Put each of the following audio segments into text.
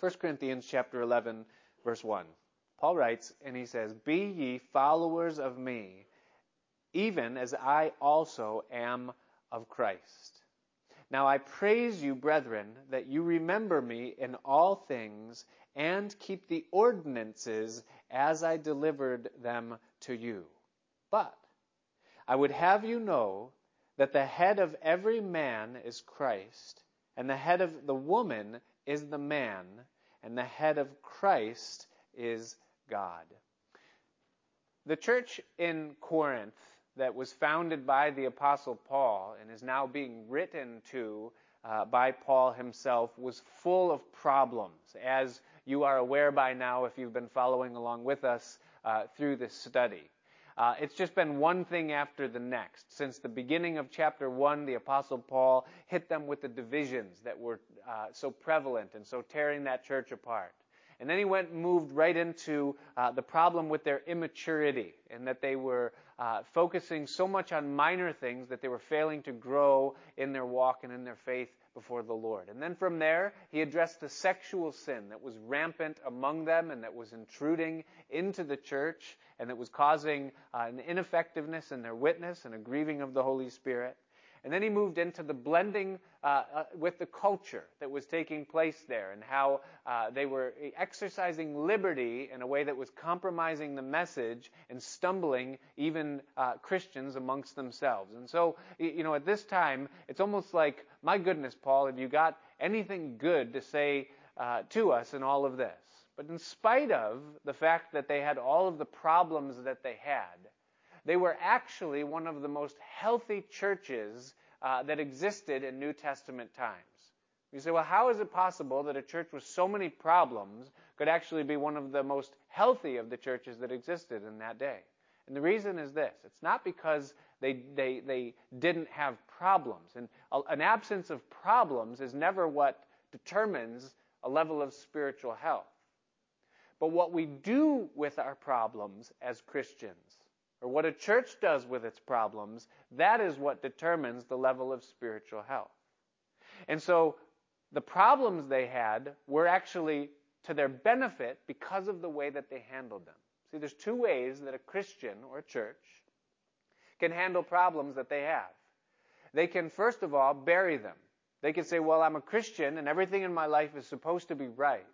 1 Corinthians chapter 11 verse 1. Paul writes and he says, "Be ye followers of me, even as I also am of Christ." Now I praise you, brethren, that you remember me in all things and keep the ordinances as I delivered them to you. But I would have you know that the head of every man is Christ, and the head of the woman is the man, and the head of Christ is God. The church in Corinth that was founded by the Apostle Paul and is now being written to uh, by Paul himself was full of problems, as you are aware by now if you've been following along with us uh, through this study. Uh, it's just been one thing after the next. Since the beginning of chapter 1, the Apostle Paul hit them with the divisions that were uh, so prevalent and so tearing that church apart. And then he went and moved right into uh, the problem with their immaturity and that they were uh, focusing so much on minor things that they were failing to grow in their walk and in their faith before the Lord. And then from there, he addressed the sexual sin that was rampant among them and that was intruding into the church and that was causing uh, an ineffectiveness in their witness and a grieving of the Holy Spirit. And then he moved into the blending uh, uh, with the culture that was taking place there and how uh, they were exercising liberty in a way that was compromising the message and stumbling even uh, Christians amongst themselves. And so, you know, at this time, it's almost like, my goodness, Paul, have you got anything good to say uh, to us in all of this? But in spite of the fact that they had all of the problems that they had, they were actually one of the most healthy churches uh, that existed in New Testament times. You say, well, how is it possible that a church with so many problems could actually be one of the most healthy of the churches that existed in that day? And the reason is this it's not because they, they, they didn't have problems. And an absence of problems is never what determines a level of spiritual health. But what we do with our problems as Christians or what a church does with its problems, that is what determines the level of spiritual health. And so the problems they had were actually to their benefit because of the way that they handled them. See, there's two ways that a Christian or a church can handle problems that they have. They can, first of all, bury them. They can say, well, I'm a Christian and everything in my life is supposed to be right.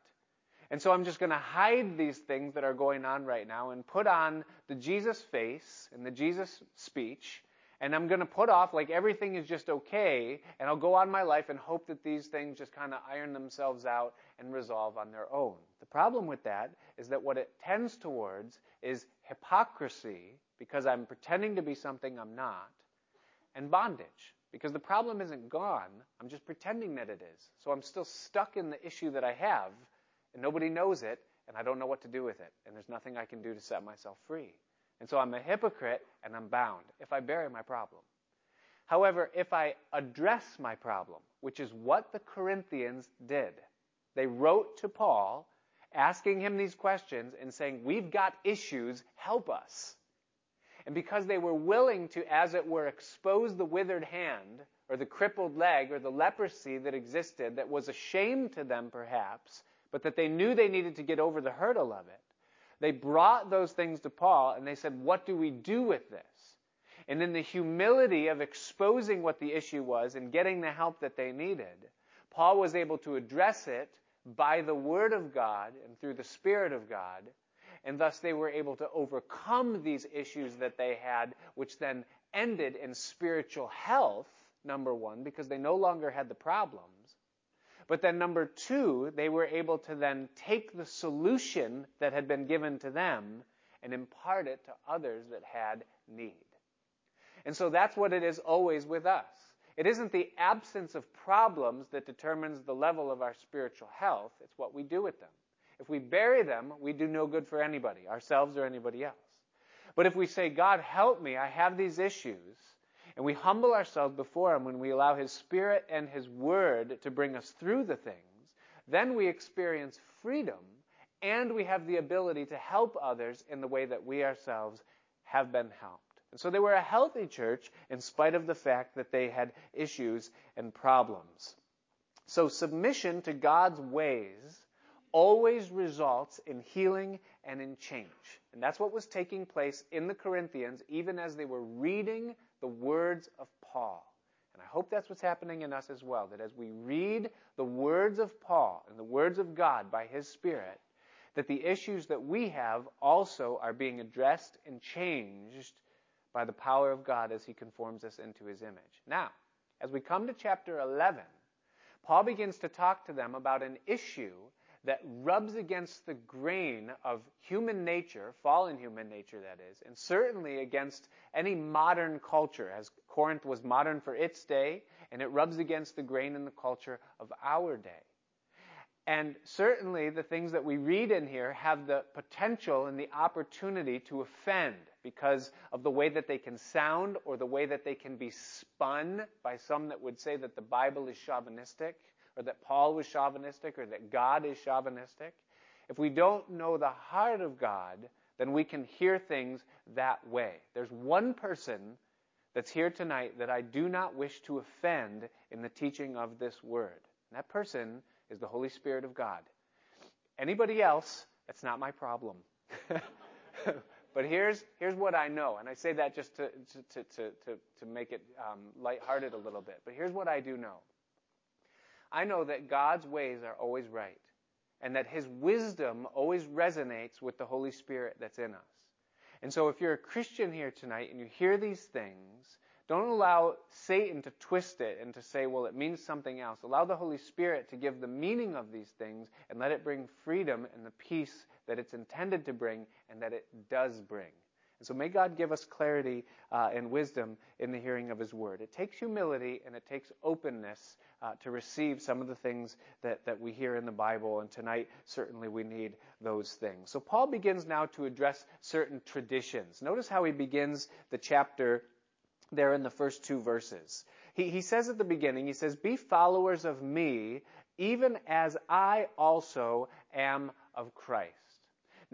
And so I'm just going to hide these things that are going on right now and put on the Jesus face and the Jesus speech. And I'm going to put off like everything is just okay. And I'll go on my life and hope that these things just kind of iron themselves out and resolve on their own. The problem with that is that what it tends towards is hypocrisy because I'm pretending to be something I'm not and bondage. Because the problem isn't gone. I'm just pretending that it is. So I'm still stuck in the issue that I have and nobody knows it, and I don't know what to do with it, and there's nothing I can do to set myself free. And so I'm a hypocrite and I'm bound if I bury my problem. However, if I address my problem, which is what the Corinthians did, they wrote to Paul asking him these questions and saying, We've got issues, help us. And because they were willing to, as it were, expose the withered hand or the crippled leg or the leprosy that existed that was a shame to them perhaps, but that they knew they needed to get over the hurdle of it. They brought those things to Paul and they said, What do we do with this? And in the humility of exposing what the issue was and getting the help that they needed, Paul was able to address it by the Word of God and through the Spirit of God. And thus they were able to overcome these issues that they had, which then ended in spiritual health, number one, because they no longer had the problem. But then number two, they were able to then take the solution that had been given to them and impart it to others that had need. And so that's what it is always with us. It isn't the absence of problems that determines the level of our spiritual health, it's what we do with them. If we bury them, we do no good for anybody, ourselves or anybody else. But if we say, God, help me, I have these issues, and we humble ourselves before Him when we allow His Spirit and His Word to bring us through the things, then we experience freedom and we have the ability to help others in the way that we ourselves have been helped. And so they were a healthy church in spite of the fact that they had issues and problems. So submission to God's ways always results in healing and in change. And that's what was taking place in the Corinthians, even as they were reading the words of Paul. And I hope that's what's happening in us as well, that as we read the words of Paul and the words of God by his Spirit, that the issues that we have also are being addressed and changed by the power of God as he conforms us into his image. Now, as we come to chapter 11, Paul begins to talk to them about an issue that rubs against the grain of human nature, fallen human nature that is, and certainly against any modern culture, as Corinth was modern for its day, and it rubs against the grain in the culture of our day. And certainly the things that we read in here have the potential and the opportunity to offend because of the way that they can sound or the way that they can be spun by some that would say that the Bible is chauvinistic or that Paul was chauvinistic or that God is chauvinistic. If we don't know the heart of God, then we can hear things that way. There's one person that's here tonight that I do not wish to offend in the teaching of this word. And that person is the Holy Spirit of God. Anybody else, that's not my problem. but here's, here's what I know, and I say that just to, to, to, to, to make it um, lighthearted a little bit. But here's what I do know I know that God's ways are always right, and that His wisdom always resonates with the Holy Spirit that's in us. And so if you're a Christian here tonight and you hear these things, don't allow Satan to twist it and to say, well, it means something else. Allow the Holy Spirit to give the meaning of these things and let it bring freedom and the peace that it's intended to bring and that it does bring. And so may God give us clarity uh, and wisdom in the hearing of His Word. It takes humility and it takes openness uh, to receive some of the things that, that we hear in the Bible, and tonight certainly we need those things. So Paul begins now to address certain traditions. Notice how he begins the chapter there in the first two verses. He, he says at the beginning, he says, Be followers of me, even as I also am of Christ.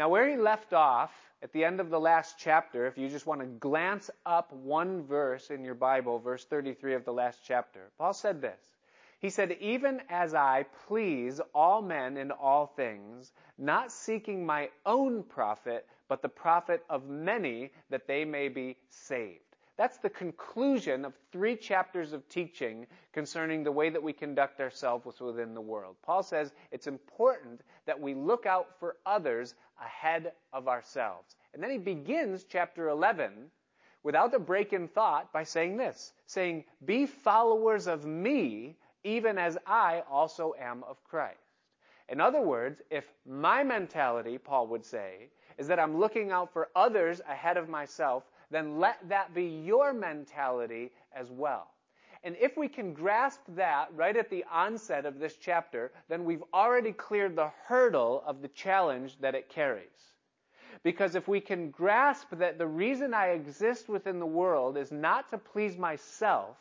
Now, where he left off at the end of the last chapter, if you just want to glance up one verse in your Bible, verse 33 of the last chapter, Paul said this. He said, Even as I please all men in all things, not seeking my own profit, but the profit of many, that they may be saved. That's the conclusion of three chapters of teaching concerning the way that we conduct ourselves within the world. Paul says it's important that we look out for others ahead of ourselves. And then he begins chapter 11 without a break in thought by saying this, saying, Be followers of me, even as I also am of Christ. In other words, if my mentality, Paul would say, is that I'm looking out for others ahead of myself, then let that be your mentality as well. And if we can grasp that right at the onset of this chapter, then we've already cleared the hurdle of the challenge that it carries. Because if we can grasp that the reason I exist within the world is not to please myself,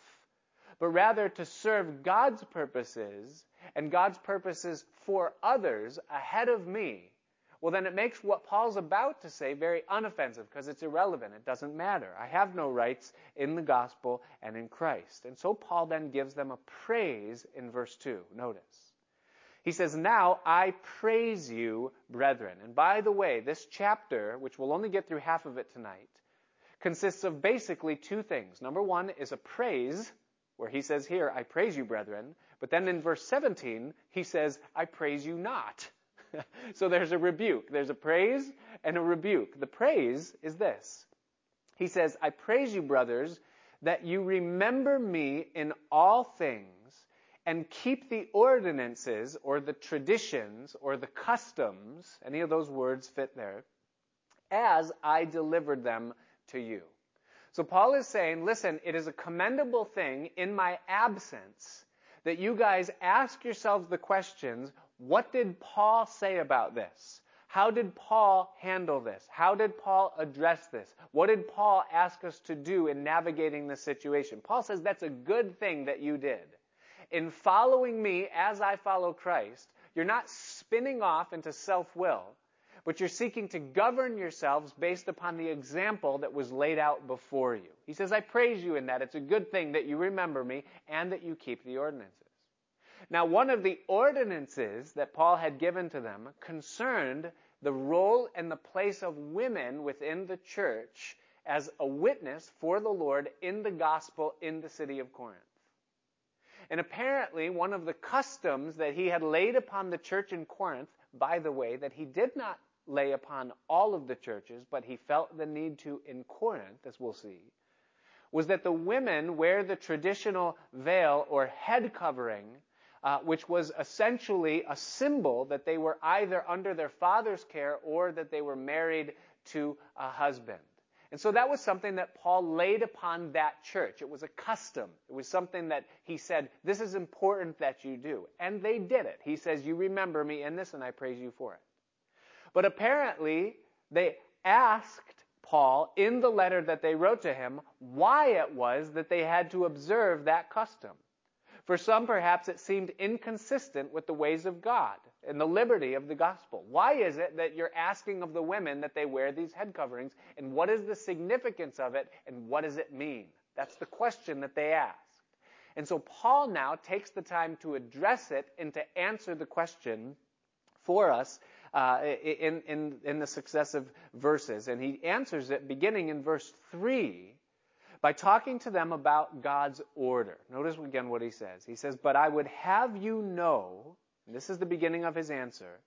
but rather to serve God's purposes and God's purposes for others ahead of me, well, then it makes what Paul's about to say very unoffensive because it's irrelevant. It doesn't matter. I have no rights in the gospel and in Christ. And so Paul then gives them a praise in verse 2. Notice. He says, Now I praise you, brethren. And by the way, this chapter, which we'll only get through half of it tonight, consists of basically two things. Number one is a praise, where he says here, I praise you, brethren. But then in verse 17, he says, I praise you not. so there's a rebuke. There's a praise and a rebuke. The praise is this. He says, I praise you, brothers, that you remember me in all things and keep the ordinances or the traditions or the customs, any of those words fit there, as I delivered them to you. So Paul is saying, listen, it is a commendable thing in my absence that you guys ask yourselves the questions, what did Paul say about this? How did Paul handle this? How did Paul address this? What did Paul ask us to do in navigating this situation? Paul says that's a good thing that you did. In following me as I follow Christ, you're not spinning off into self-will, but you're seeking to govern yourselves based upon the example that was laid out before you. He says, I praise you in that. It's a good thing that you remember me and that you keep the ordinances. Now, one of the ordinances that Paul had given to them concerned the role and the place of women within the church as a witness for the Lord in the gospel in the city of Corinth. And apparently, one of the customs that he had laid upon the church in Corinth, by the way, that he did not lay upon all of the churches, but he felt the need to in Corinth, as we'll see, was that the women wear the traditional veil or head covering, uh, which was essentially a symbol that they were either under their father's care or that they were married to a husband. And so that was something that Paul laid upon that church. It was a custom. It was something that he said, this is important that you do. And they did it. He says, you remember me in this and I praise you for it. But apparently, they asked Paul in the letter that they wrote to him why it was that they had to observe that custom. For some, perhaps it seemed inconsistent with the ways of God and the liberty of the gospel. Why is it that you're asking of the women that they wear these head coverings? And what is the significance of it? And what does it mean? That's the question that they asked. And so Paul now takes the time to address it and to answer the question for us uh, in, in, in the successive verses. And he answers it beginning in verse 3 by talking to them about God's order. Notice again what he says. He says, But I would have you know, this is the beginning of his answer,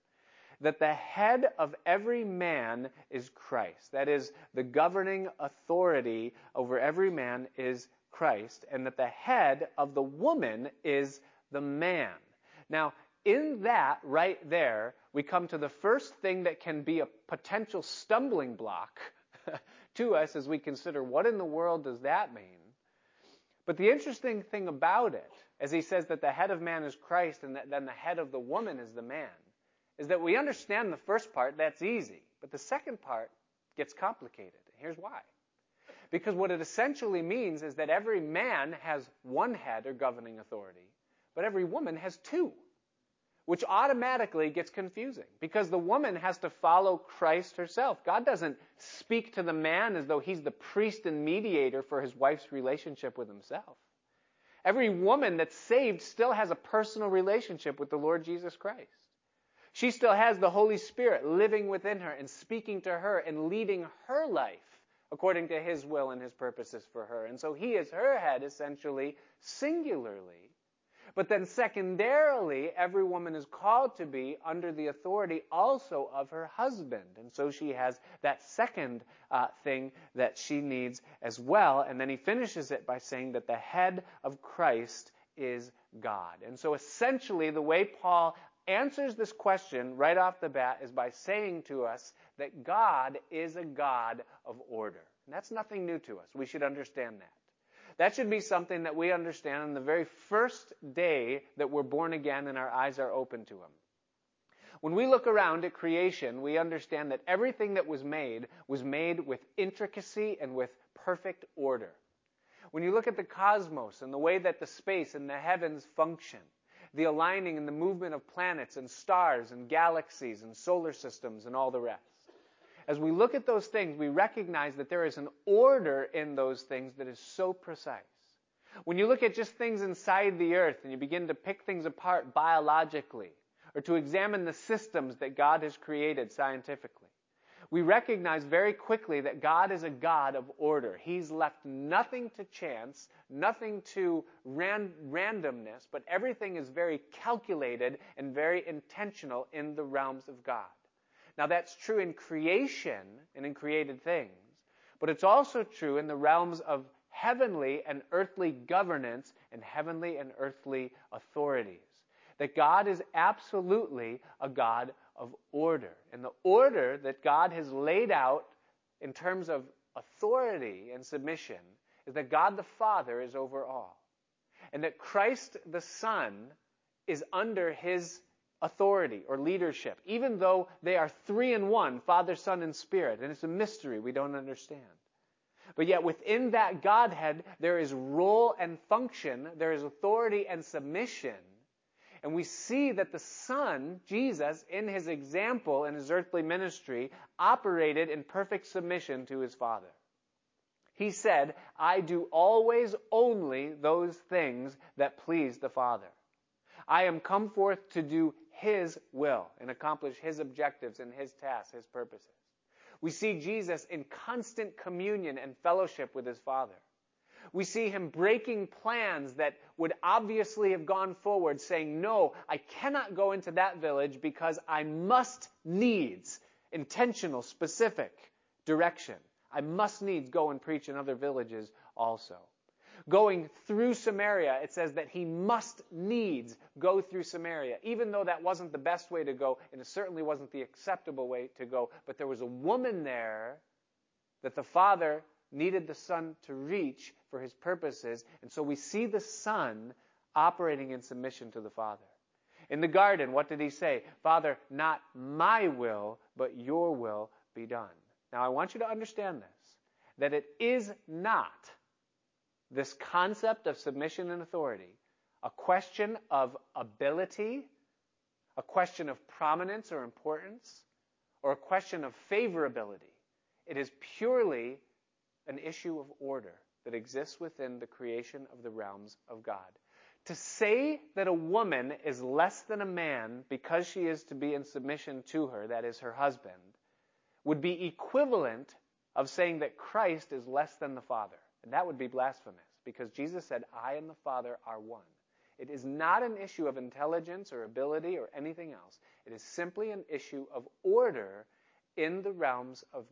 that the head of every man is Christ. That is, the governing authority over every man is Christ, and that the head of the woman is the man. Now, in that right there, we come to the first thing that can be a potential stumbling block to us as we consider what in the world does that mean. But the interesting thing about it, as he says that the head of man is Christ and that then the head of the woman is the man, is that we understand the first part, that's easy. But the second part gets complicated. Here's why. Because what it essentially means is that every man has one head or governing authority, but every woman has two which automatically gets confusing because the woman has to follow Christ herself. God doesn't speak to the man as though he's the priest and mediator for his wife's relationship with himself. Every woman that's saved still has a personal relationship with the Lord Jesus Christ. She still has the Holy Spirit living within her and speaking to her and leading her life according to his will and his purposes for her. And so he is her head essentially singularly but then secondarily, every woman is called to be under the authority also of her husband. And so she has that second uh, thing that she needs as well. And then he finishes it by saying that the head of Christ is God. And so essentially, the way Paul answers this question right off the bat is by saying to us that God is a God of order. And that's nothing new to us. We should understand that. That should be something that we understand on the very first day that we're born again and our eyes are open to Him. When we look around at creation, we understand that everything that was made was made with intricacy and with perfect order. When you look at the cosmos and the way that the space and the heavens function, the aligning and the movement of planets and stars and galaxies and solar systems and all the rest as we look at those things, we recognize that there is an order in those things that is so precise. When you look at just things inside the earth and you begin to pick things apart biologically, or to examine the systems that God has created scientifically, we recognize very quickly that God is a God of order. He's left nothing to chance, nothing to ran- randomness, but everything is very calculated and very intentional in the realms of God. Now that's true in creation and in created things, but it's also true in the realms of heavenly and earthly governance and heavenly and earthly authorities. That God is absolutely a God of order. And the order that God has laid out in terms of authority and submission is that God the Father is over all. And that Christ the Son is under his authority or leadership, even though they are three in one Father, Son, and Spirit. And it's a mystery we don't understand. But yet within that Godhead, there is role and function, there is authority and submission. And we see that the Son, Jesus, in his example in his earthly ministry, operated in perfect submission to his Father. He said, I do always only those things that please the Father. I am come forth to do His will and accomplish His objectives and His tasks, His purposes. We see Jesus in constant communion and fellowship with His Father. We see him breaking plans that would obviously have gone forward, saying, No, I cannot go into that village because I must needs, intentional, specific direction. I must needs go and preach in other villages also. Going through Samaria, it says that he must needs go through Samaria, even though that wasn't the best way to go, and it certainly wasn't the acceptable way to go. But there was a woman there that the father needed the Son to reach for his purposes. And so we see the Son operating in submission to the Father. In the garden, what did he say? Father, not my will, but your will be done. Now I want you to understand this, that it is not this concept of submission and authority a question of ability, a question of prominence or importance, or a question of favorability. It is purely an issue of order that exists within the creation of the realms of God. To say that a woman is less than a man because she is to be in submission to her, that is her husband, would be equivalent of saying that Christ is less than the Father. And that would be blasphemous because Jesus said, I and the Father are one. It is not an issue of intelligence or ability or anything else. It is simply an issue of order in the realms of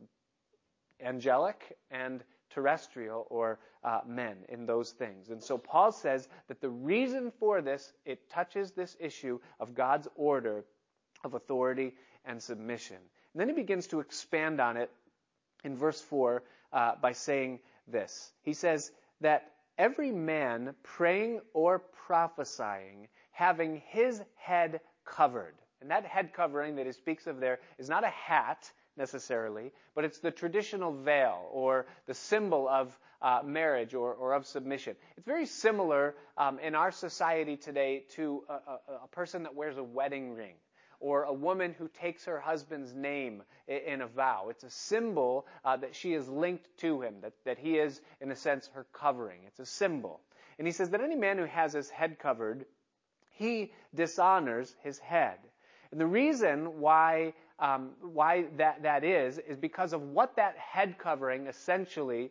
angelic and terrestrial or uh, men in those things. And so Paul says that the reason for this, it touches this issue of God's order of authority and submission. And then he begins to expand on it in verse 4 uh, by saying this. He says that every man praying or prophesying having his head covered. And that head covering that he speaks of there is not a hat necessarily, but it's the traditional veil or the symbol of uh, marriage or, or, of submission. It's very similar um, in our society today to a, a, a, person that wears a wedding ring or a woman who takes her husband's name in, a vow. It's a symbol uh, that she is linked to him, that, that he is, in a sense, her covering. It's a symbol. And he says that any man who has his head covered, he dishonors his head. And the reason why um, why that, that is, is because of what that head covering essentially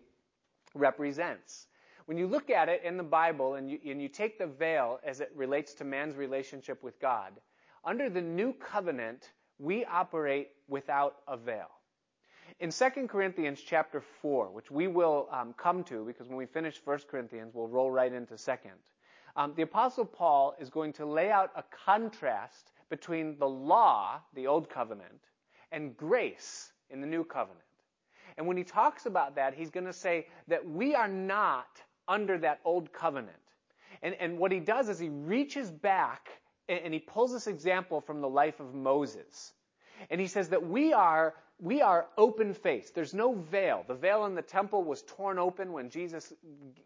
represents. When you look at it in the Bible and you, and you take the veil as it relates to man's relationship with God, under the new covenant, we operate without a veil. In 2 Corinthians chapter 4, which we will um, come to because when we finish 1 Corinthians, we'll roll right into 2nd, um, the Apostle Paul is going to lay out a contrast between the law, the old covenant, and grace in the new covenant. And when he talks about that, he's going to say that we are not under that old covenant. And, and what he does is he reaches back and, he pulls this example from the life of Moses. And he says that we are, we are open faced. There's no veil. The veil in the temple was torn open when Jesus,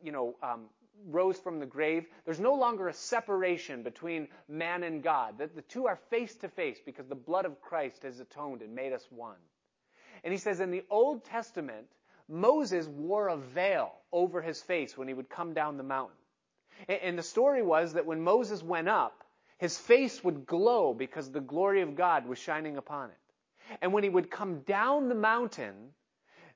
you know, um, rose from the grave, there's no longer a separation between man and God. That the two are face to face because the blood of Christ has atoned and made us one. And he says in the Old Testament, Moses wore a veil over his face when he would come down the mountain. And the story was that when Moses went up, his face would glow because the glory of God was shining upon it. And when he would come down the mountain,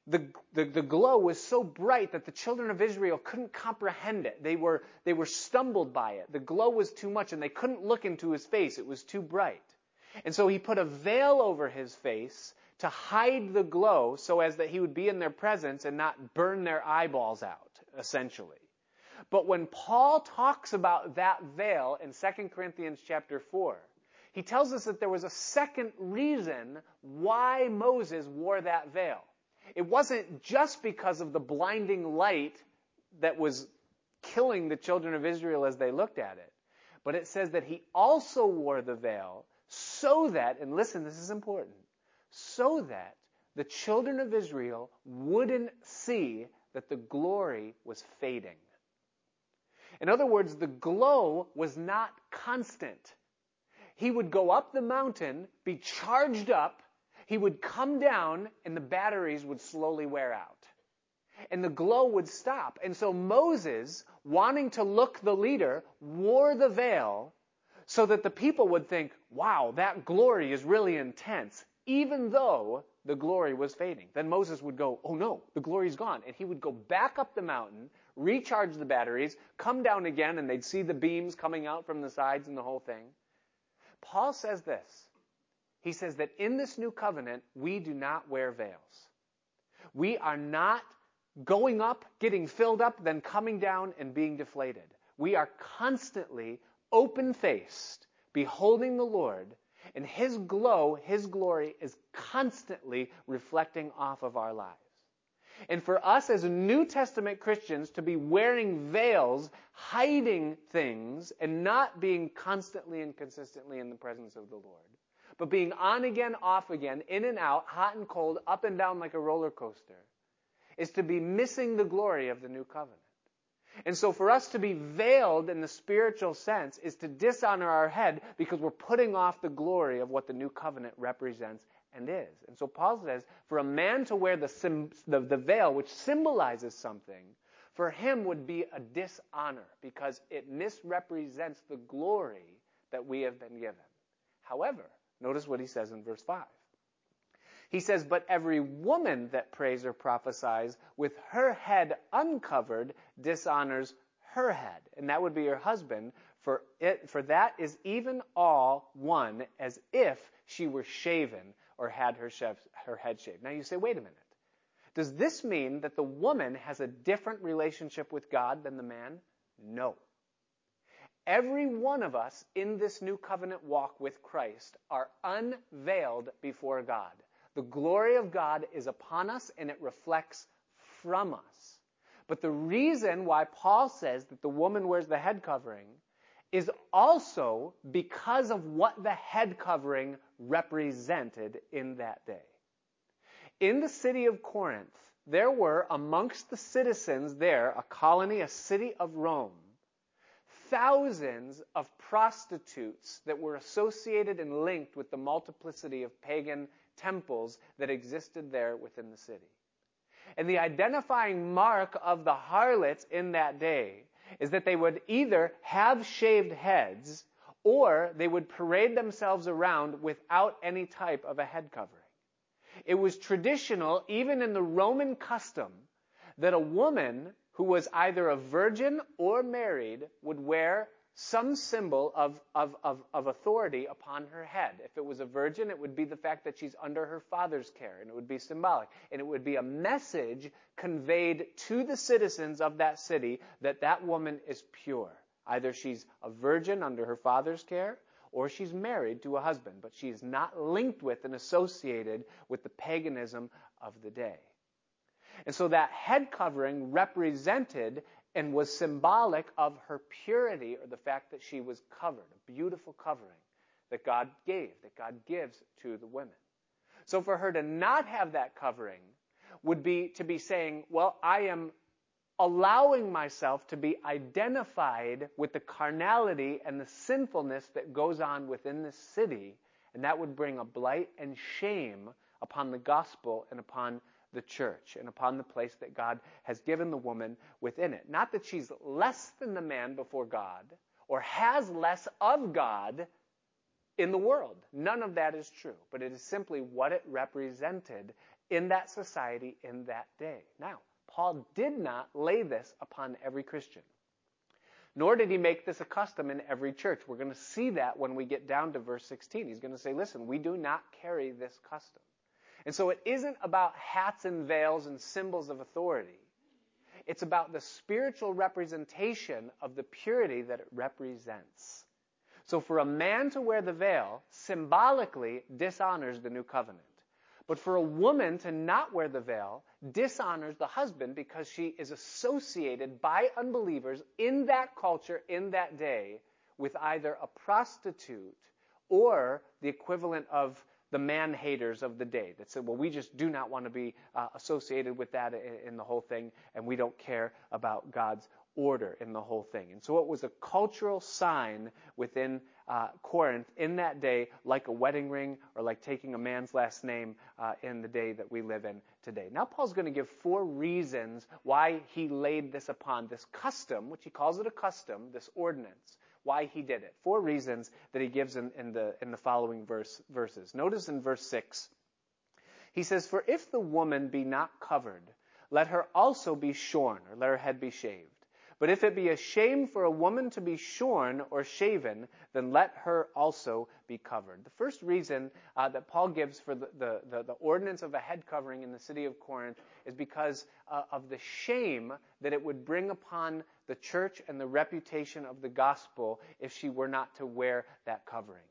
the, the, the, glow was so bright that the children of Israel couldn't comprehend it. They were, they were stumbled by it. The glow was too much and they couldn't look into his face. It was too bright. And so he put a veil over his face to hide the glow so as that he would be in their presence and not burn their eyeballs out, essentially. But when Paul talks about that veil in 2 Corinthians chapter 4, he tells us that there was a second reason why Moses wore that veil. It wasn't just because of the blinding light that was killing the children of Israel as they looked at it, but it says that he also wore the veil so that, and listen, this is important, so that the children of Israel wouldn't see that the glory was fading. In other words, the glow was not constant. He would go up the mountain, be charged up, he would come down and the batteries would slowly wear out. And the glow would stop. And so Moses, wanting to look the leader, wore the veil so that the people would think, wow, that glory is really intense, even though the glory was fading. Then Moses would go, oh no, the glory's gone. And he would go back up the mountain, recharge the batteries, come down again, and they'd see the beams coming out from the sides and the whole thing. Paul says this. He says that in this new covenant, we do not wear veils. We are not going up, getting filled up, then coming down and being deflated. We are constantly open faced, beholding the Lord, and His glow, His glory is constantly reflecting off of our lives. And for us as New Testament Christians to be wearing veils, hiding things, and not being constantly and consistently in the presence of the Lord, but being on again, off again, in and out, hot and cold, up and down like a roller coaster, is to be missing the glory of the new covenant. And so for us to be veiled in the spiritual sense is to dishonor our head because we're putting off the glory of what the new covenant represents and is. And so Paul says, for a man to wear the, sim, the, the veil, which symbolizes something, for him would be a dishonor because it misrepresents the glory that we have been given. However, notice what he says in verse 5. He says, But every woman that prays or prophesies with her head uncovered dishonors her head. And that would be her husband, for it, for that is even all one as if she were shaven or had her, her head shaved. Now you say, wait a minute. Does this mean that the woman has a different relationship with God than the man? No. Every one of us in this new covenant walk with Christ are unveiled before God. The glory of God is upon us and it reflects from us. But the reason why Paul says that the woman wears the head covering is also because of what the head covering represented in that day. In the city of Corinth, there were amongst the citizens there, a colony, a city of Rome, thousands of prostitutes that were associated and linked with the multiplicity of pagan temples that existed there within the city. And the identifying mark of the harlots in that day is that they would either have shaved heads or they would parade themselves around without any type of a head covering. It was traditional, even in the Roman custom, that a woman who was either a virgin or married would wear some symbol of, of, of, of, authority upon her head. If it was a virgin, it would be the fact that she's under her father's care, and it would be symbolic. And it would be a message conveyed to the citizens of that city that that woman is pure. Either she's a virgin under her father's care, or she's married to a husband, but she is not linked with and associated with the paganism of the day. And so that head covering represented and was symbolic of her purity or the fact that she was covered, a beautiful covering that God gave, that God gives to the women. So for her to not have that covering would be to be saying, well, I am allowing myself to be identified with the carnality and the sinfulness that goes on within this city, and that would bring a blight and shame upon the gospel and upon the church and upon the place that God has given the woman within it. Not that she's less than the man before God or has less of God in the world. None of that is true, but it is simply what it represented in that society in that day. Now, Paul did not lay this upon every Christian. Nor did he make this a custom in every church. We're going to see that when we get down to verse 16. He's going to say, listen, we do not carry this custom. And so it isn't about hats and veils and symbols of authority. It's about the spiritual representation of the purity that it represents. So for a man to wear the veil symbolically dishonors the new covenant. But for a woman to not wear the veil dishonors the husband because she is associated by unbelievers in that culture, in that day, with either a prostitute or the equivalent of the man haters of the day that said, well, we just do not want to be uh, associated with that in, in the whole thing, and we don't care about God's order in the whole thing. And so it was a cultural sign within uh, Corinth in that day, like a wedding ring or like taking a man's last name uh, in the day that we live in today. Now, Paul's going to give four reasons why he laid this upon this custom, which he calls it a custom, this ordinance, why he did it. Four reasons that he gives in, in the, in the following verse, verses. Notice in verse 6, he says, For if the woman be not covered, let her also be shorn, or let her head be shaved. But if it be a shame for a woman to be shorn or shaven, then let her also be covered. The first reason uh, that Paul gives for the, the, the, the, ordinance of a head covering in the city of Corinth is because uh, of the shame that it would bring upon the church and the reputation of the gospel if she were not to wear that covering.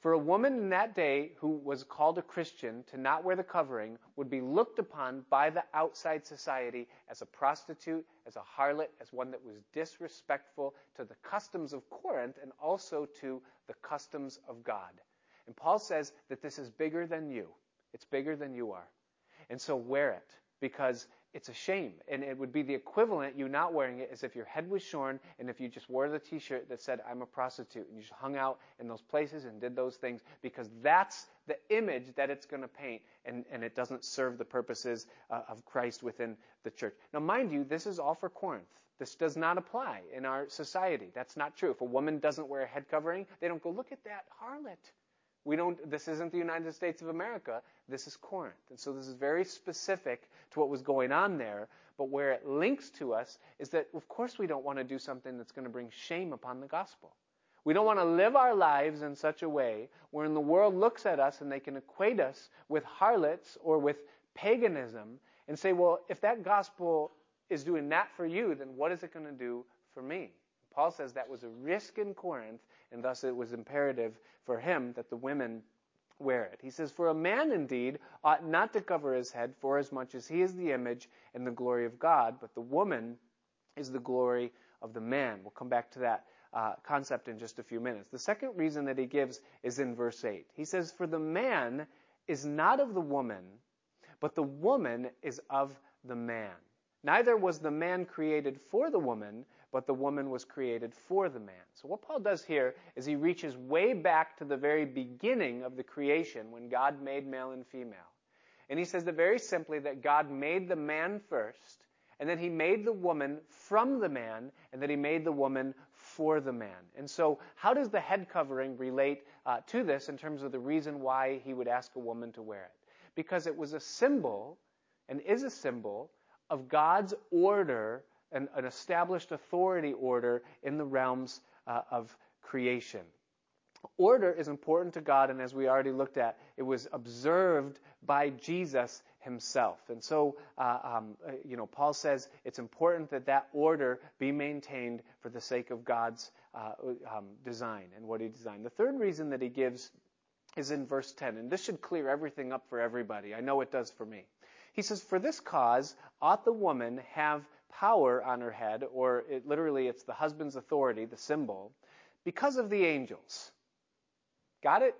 For a woman in that day who was called a Christian to not wear the covering would be looked upon by the outside society as a prostitute, as a harlot, as one that was disrespectful to the customs of Corinth and also to the customs of God. And Paul says that this is bigger than you. It's bigger than you are. And so wear it because it's a shame. And it would be the equivalent, you not wearing it, as if your head was shorn and if you just wore the t shirt that said, I'm a prostitute, and you just hung out in those places and did those things, because that's the image that it's going to paint, and, and it doesn't serve the purposes uh, of Christ within the church. Now, mind you, this is all for Corinth. This does not apply in our society. That's not true. If a woman doesn't wear a head covering, they don't go, look at that harlot. We don't, this isn't the United States of America. This is Corinth. And so this is very specific to what was going on there. But where it links to us is that, of course, we don't want to do something that's going to bring shame upon the gospel. We don't want to live our lives in such a way wherein the world looks at us and they can equate us with harlots or with paganism and say, well, if that gospel is doing that for you, then what is it going to do for me? Paul says that was a risk in Corinth, and thus it was imperative for him that the women wear it. He says, For a man indeed ought not to cover his head, for as much as he is the image and the glory of God, but the woman is the glory of the man. We'll come back to that uh, concept in just a few minutes. The second reason that he gives is in verse 8. He says, For the man is not of the woman, but the woman is of the man. Neither was the man created for the woman, but the woman was created for the man. So what Paul does here is he reaches way back to the very beginning of the creation when God made male and female. And he says that very simply that God made the man first, and then he made the woman from the man, and that he made the woman for the man. And so how does the head covering relate uh, to this in terms of the reason why he would ask a woman to wear it? Because it was a symbol and is a symbol of God's order an, an established authority order in the realms uh, of creation. Order is important to God, and as we already looked at, it was observed by Jesus himself. And so, uh, um, uh, you know, Paul says it's important that that order be maintained for the sake of God's uh, um, design and what he designed. The third reason that he gives is in verse 10, and this should clear everything up for everybody. I know it does for me. He says, For this cause ought the woman have power on her head, or it, literally it's the husband's authority, the symbol, because of the angels. Got it?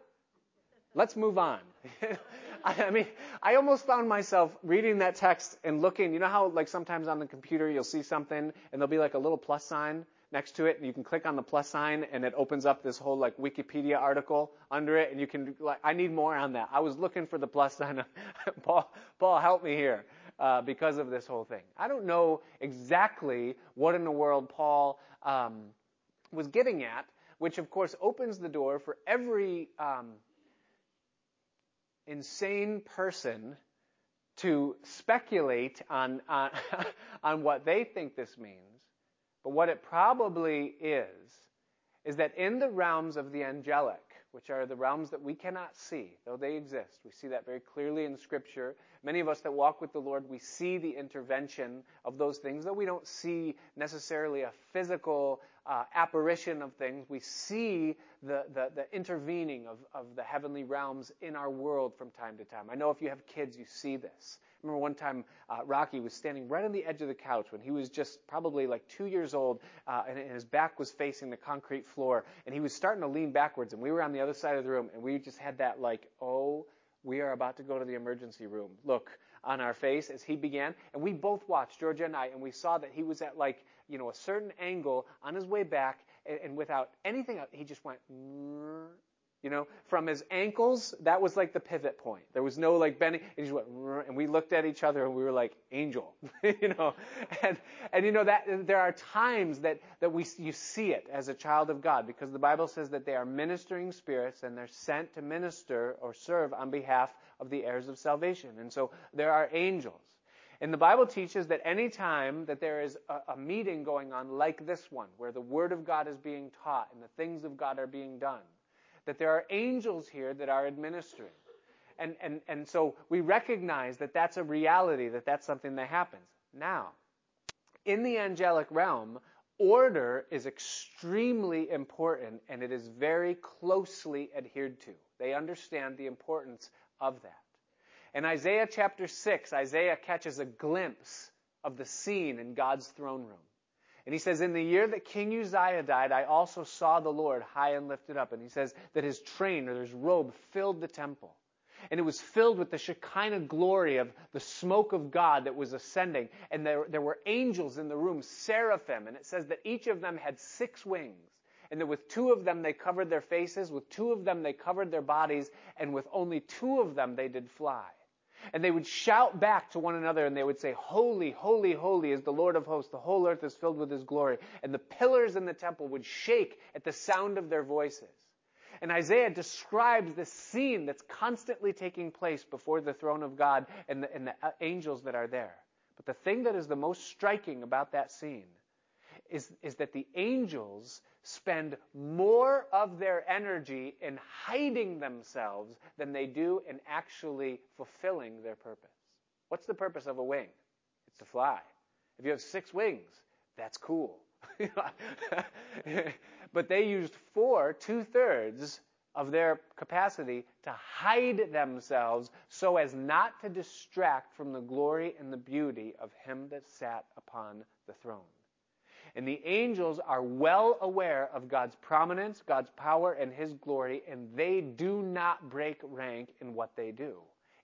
Let's move on. I mean, I almost found myself reading that text and looking, you know how like sometimes on the computer you'll see something and there'll be like a little plus sign next to it and you can click on the plus sign and it opens up this whole like Wikipedia article under it and you can like I need more on that. I was looking for the plus sign. Paul Paul help me here uh, because of this whole thing. I don't know exactly what in the world Paul um, was getting at, which of course opens the door for every um, insane person to speculate on, on, on what they think this means. But what it probably is, is that in the realms of the angelic, which are the realms that we cannot see, though they exist. We see that very clearly in Scripture. Many of us that walk with the Lord, we see the intervention of those things, though we don't see necessarily a physical uh, apparition of things. We see the, the, the intervening of, of the heavenly realms in our world from time to time. I know if you have kids, you see this. I remember one time uh, Rocky was standing right on the edge of the couch when he was just probably like two years old, uh, and, and his back was facing the concrete floor, and he was starting to lean backwards, and we were on the other side of the room, and we just had that like, oh, we are about to go to the emergency room. Look on our face as he began, and we both watched Georgia and I, and we saw that he was at like you know a certain angle on his way back, and, and without anything, he just went You know, from his ankles, that was like the pivot point. There was no like bending. And, just went, and we looked at each other and we were like, angel, you know. And, and you know, that there are times that, that we, you see it as a child of God because the Bible says that they are ministering spirits and they're sent to minister or serve on behalf of the heirs of salvation. And so there are angels. And the Bible teaches that any time that there is a, a, meeting going on like this one, where the Word of God is being taught and the things of God are being done, that there are angels here that are administering. And, and, and so we recognize that that's a reality, that that's something that happens. Now, in the angelic realm, order is extremely important and it is very closely adhered to. They understand the importance of that. In Isaiah chapter 6, Isaiah catches a glimpse of the scene in God's throne room. And he says, In the year that King Uzziah died, I also saw the Lord high and lifted up. And he says that his train or his robe filled the temple. And it was filled with the Shekinah glory of the smoke of God that was ascending. And there, there were angels in the room, seraphim. And it says that each of them had six wings. And that with two of them they covered their faces, with two of them they covered their bodies, and with only two of them they did fly. And they would shout back to one another and they would say, Holy, holy, holy is the Lord of hosts. The whole earth is filled with his glory. And the pillars in the temple would shake at the sound of their voices. And Isaiah describes this scene that's constantly taking place before the throne of God and the, and the angels that are there. But the thing that is the most striking about that scene is, is that the angels spend more of their energy in hiding themselves than they do in actually fulfilling their purpose. What's the purpose of a wing? It's to fly. If you have six wings, that's cool. but they used four, two thirds of their capacity to hide themselves so as not to distract from the glory and the beauty of him that sat upon the throne. And the angels are well aware of God's prominence, God's power, and His glory, and they do not break rank in what they do,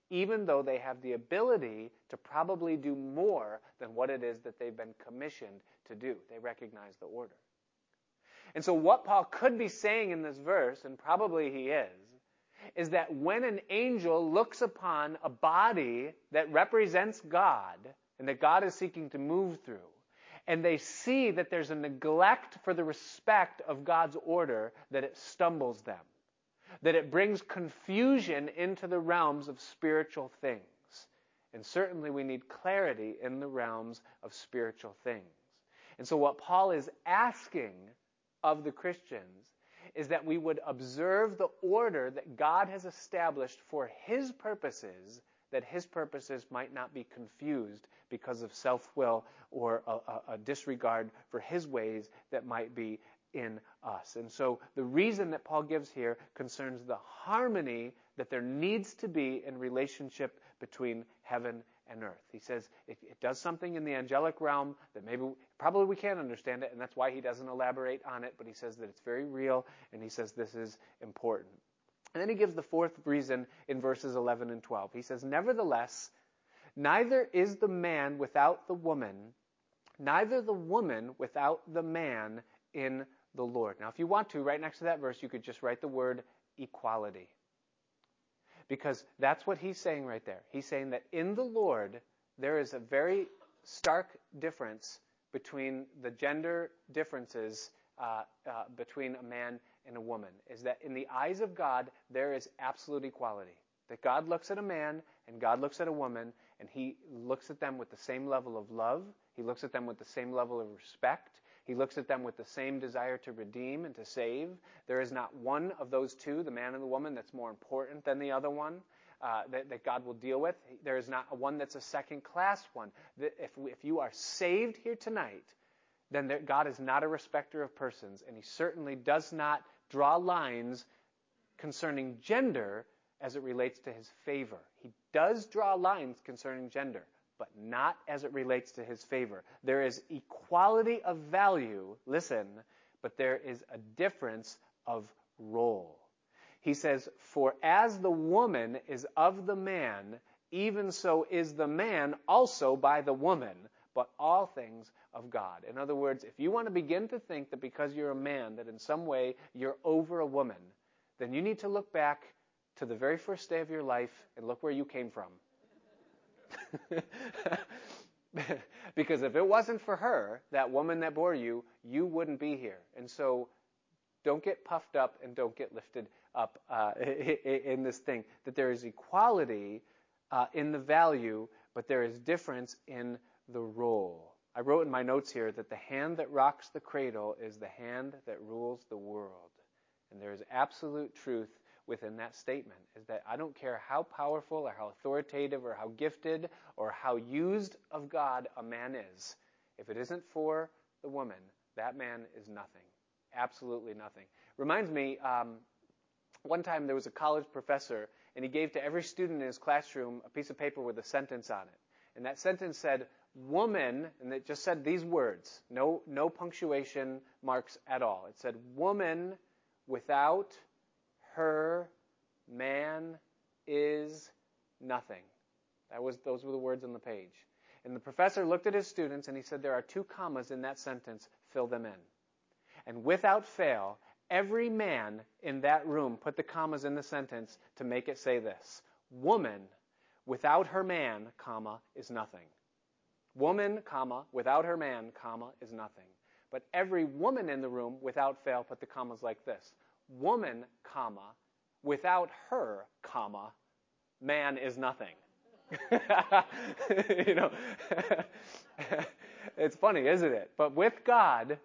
even though they have the ability to probably do more than what it is that they've been commissioned to do. They recognize the order. And so, what Paul could be saying in this verse, and probably he is, is that when an angel looks upon a body that represents God and that God is seeking to move through, and they see that there's a neglect for the respect of God's order, that it stumbles them, that it brings confusion into the realms of spiritual things. And certainly we need clarity in the realms of spiritual things. And so what Paul is asking of the Christians is that we would observe the order that God has established for his purposes that his purposes might not be confused because of self will or a, a, disregard for his ways that might be in us. And so the reason that Paul gives here concerns the harmony that there needs to be in relationship between heaven and earth. He says it, it does something in the angelic realm that maybe, probably we can't understand it, and that's why he doesn't elaborate on it, but he says that it's very real, and he says this is important. And then he gives the fourth reason in verses 11 and 12. He says, Nevertheless, neither is the man without the woman, neither the woman without the man in the Lord. Now, if you want to, right next to that verse, you could just write the word equality. Because that's what he's saying right there. He's saying that in the Lord, there is a very stark difference between the gender differences uh, uh, between a man and a woman is that in the eyes of God, there is absolute equality. That God looks at a man and God looks at a woman and he looks at them with the same level of love. He looks at them with the same level of respect. He looks at them with the same desire to redeem and to save. There is not one of those two, the man and the woman, that's more important than the other one. Uh, that, that, God will deal with. There is not one that's a second class one. If, if you are saved here tonight, then there, God is not a respecter of persons, and He certainly does not draw lines concerning gender as it relates to his favor. He does draw lines concerning gender, but not as it relates to his favor. There is equality of value, listen, but there is a difference of role. He says, For as the woman is of the man, even so is the man also by the woman, but all things of God. In other words, if you want to begin to think that because you're a man, that in some way you're over a woman, then you need to look back to the very first day of your life and look where you came from. because if it wasn't for her, that woman that bore you, you wouldn't be here. And so don't get puffed up and don't get lifted up uh, in this thing. That there is equality uh, in the value, but there is difference in the role. I wrote in my notes here that the hand that rocks the cradle is the hand that rules the world. And there is absolute truth within that statement is that I don't care how powerful or how authoritative or how gifted or how used of God a man is. If it isn't for the woman, that man is nothing. Absolutely nothing. Reminds me, um, one time there was a college professor, and he gave to every student in his classroom a piece of paper with a sentence on it. And that sentence said, woman, and it just said these words, no, no punctuation marks at all. It said, woman without her man is nothing. That was, those were the words on the page. And the professor looked at his students and he said, There are two commas in that sentence, fill them in. And without fail, every man in that room put the commas in the sentence to make it say this Woman without her man, comma, is nothing. Woman, comma, without her man, comma, is nothing. But every woman in the room, without fail, put the commas like this woman, comma, without her, comma, man is nothing. you know, it's funny, isn't it? But with God,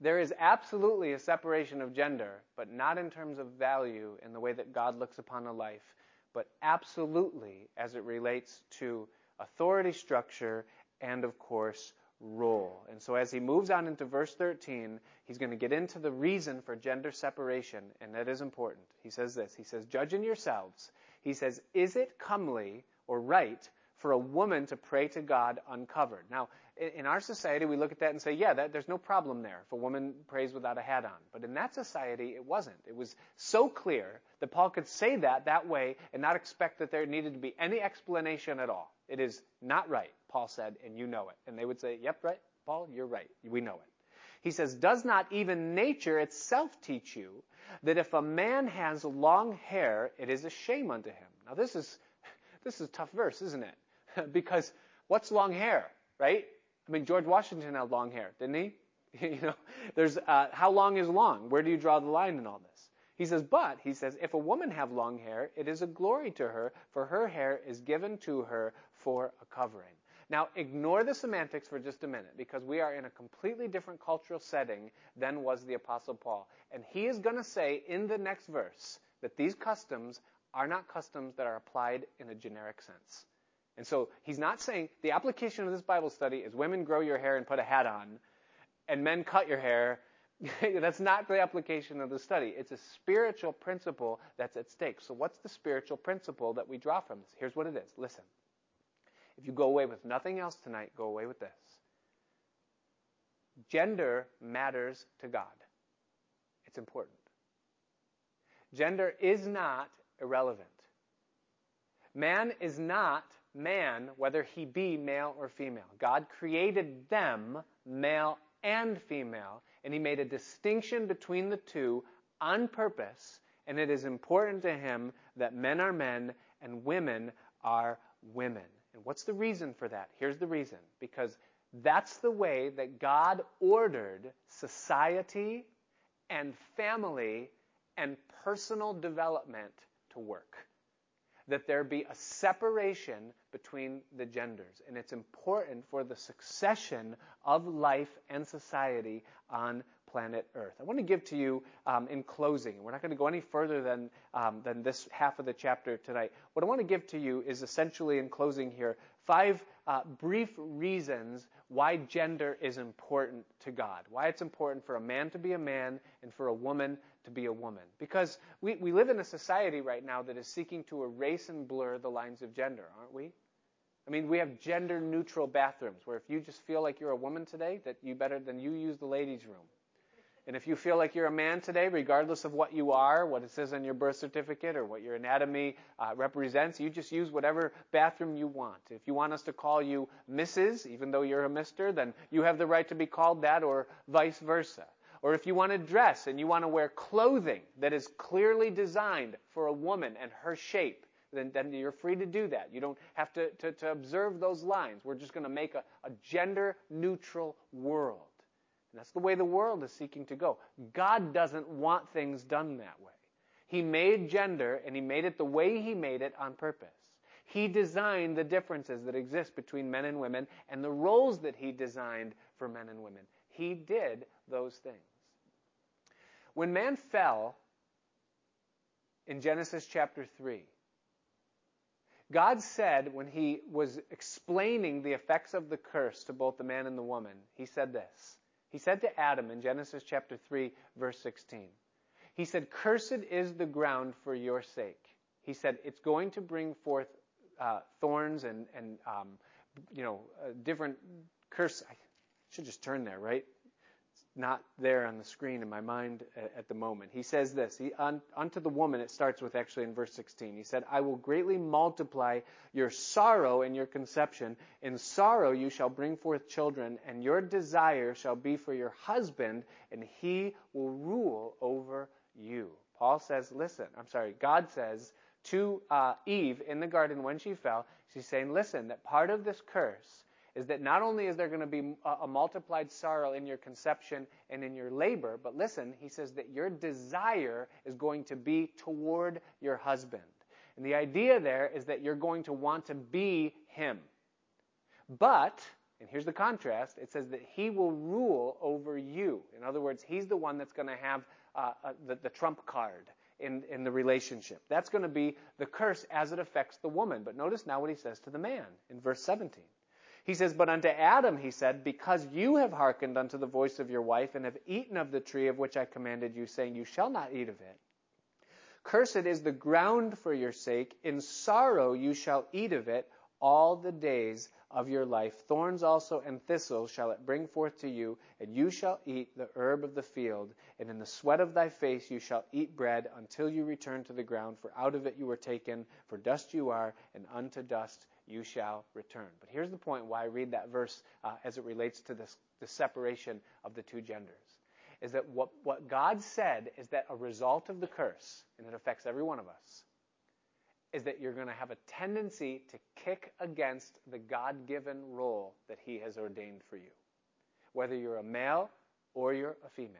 there is absolutely a separation of gender, but not in terms of value in the way that God looks upon a life, but absolutely as it relates to authority structure and, of course, role. And so as he moves on into verse 13, he's going to get into the reason for gender separation, and that is important. He says this He says, Judge in yourselves. He says, Is it comely or right for a woman to pray to God uncovered? Now, in our society, we look at that and say, yeah, that, there's no problem there if a woman prays without a hat on. But in that society, it wasn't. It was so clear that Paul could say that that way and not expect that there needed to be any explanation at all. It is not right, Paul said, and you know it. And they would say, yep, right, Paul, you're right. We know it. He says, does not even nature itself teach you that if a man has long hair, it is a shame unto him? Now this is, this is a tough verse, isn't it? because what's long hair, right? I mean, George Washington had long hair, didn't he? you know, there's, uh, how long is long? Where do you draw the line in all this? He says, but, he says, if a woman have long hair, it is a glory to her, for her hair is given to her for a covering. Now, ignore the semantics for just a minute, because we are in a completely different cultural setting than was the Apostle Paul. And he is going to say in the next verse that these customs are not customs that are applied in a generic sense. And so he's not saying the application of this Bible study is women grow your hair and put a hat on, and men cut your hair. that's not the application of the study. It's a spiritual principle that's at stake. So, what's the spiritual principle that we draw from this? Here's what it is. Listen. If you go away with nothing else tonight, go away with this. Gender matters to God. It's important. Gender is not irrelevant. Man is not man, whether he be male or female. God created them, male and female, and he made a distinction between the two on purpose, and it is important to him that men are men and women are women. And what's the reason for that? Here's the reason. Because that's the way that God ordered society and family and personal development to work that there be a separation between the genders. And it's important for the succession of life and society on planet Earth. I want to give to you um, in closing, we're not going to go any further than, um, than this half of the chapter tonight. What I want to give to you is essentially in closing here five uh, brief reasons why gender is important to God, why it's important for a man to be a man and for a woman to be a woman. Because we, we live in a society right now that is seeking to erase and blur the lines of gender, aren't we? I mean, we have gender neutral bathrooms where if you just feel like you're a woman today, that you better than you use the ladies' room. And if you feel like you're a man today, regardless of what you are, what it says on your birth certificate, or what your anatomy uh, represents, you just use whatever bathroom you want. If you want us to call you Mrs., even though you're a Mister, then you have the right to be called that, or vice versa. Or if you want to dress and you want to wear clothing that is clearly designed for a woman and her shape, then, then you're free to do that. You don't have to, to, to observe those lines. We're just going to make a, a gender neutral world. And that's the way the world is seeking to go. God doesn't want things done that way. He made gender and He made it the way He made it on purpose. He designed the differences that exist between men and women and the roles that He designed for men and women. He did those things. When man fell in Genesis chapter 3, God said when he was explaining the effects of the curse to both the man and the woman, he said this. He said to Adam in Genesis chapter 3 verse 16. He said, Cursed is the ground for your sake. He said, it's going to bring forth uh, thorns and, and um, you know, uh, different curse. I should just turn there, right? Not there on the screen in my mind at the moment. He says this, he, un, unto the woman, it starts with actually in verse 16. He said, I will greatly multiply your sorrow and your conception. In sorrow you shall bring forth children, and your desire shall be for your husband, and he will rule over you. Paul says, listen, I'm sorry, God says to uh, Eve in the garden when she fell, she's saying, listen, that part of this curse is that not only is there going to be a, a multiplied sorrow in your conception and in your labor, but listen, he says that your desire is going to be toward your husband. And the idea there is that you're going to want to be him. But, and here's the contrast, it says that he will rule over you. In other words, he's the one that's going to have uh, uh, the, the trump card in, in the relationship. That's going to be the curse as it affects the woman. But notice now what he says to the man in verse 17. He says, But unto Adam he said, Because you have hearkened unto the voice of your wife, and have eaten of the tree of which I commanded you, saying, You shall not eat of it. Cursed is the ground for your sake. In sorrow you shall eat of it all the days of your life. Thorns also and thistles shall it bring forth to you, and you shall eat the herb of the field. And in the sweat of thy face you shall eat bread until you return to the ground, for out of it you were taken, for dust you are, and unto dust you shall return. But here's the point why I read that verse uh, as it relates to this, the separation of the two genders. Is that what, what God said is that a result of the curse, and it affects every one of us, is that you're going to have a tendency to kick against the God given role that He has ordained for you, whether you're a male or you're a female.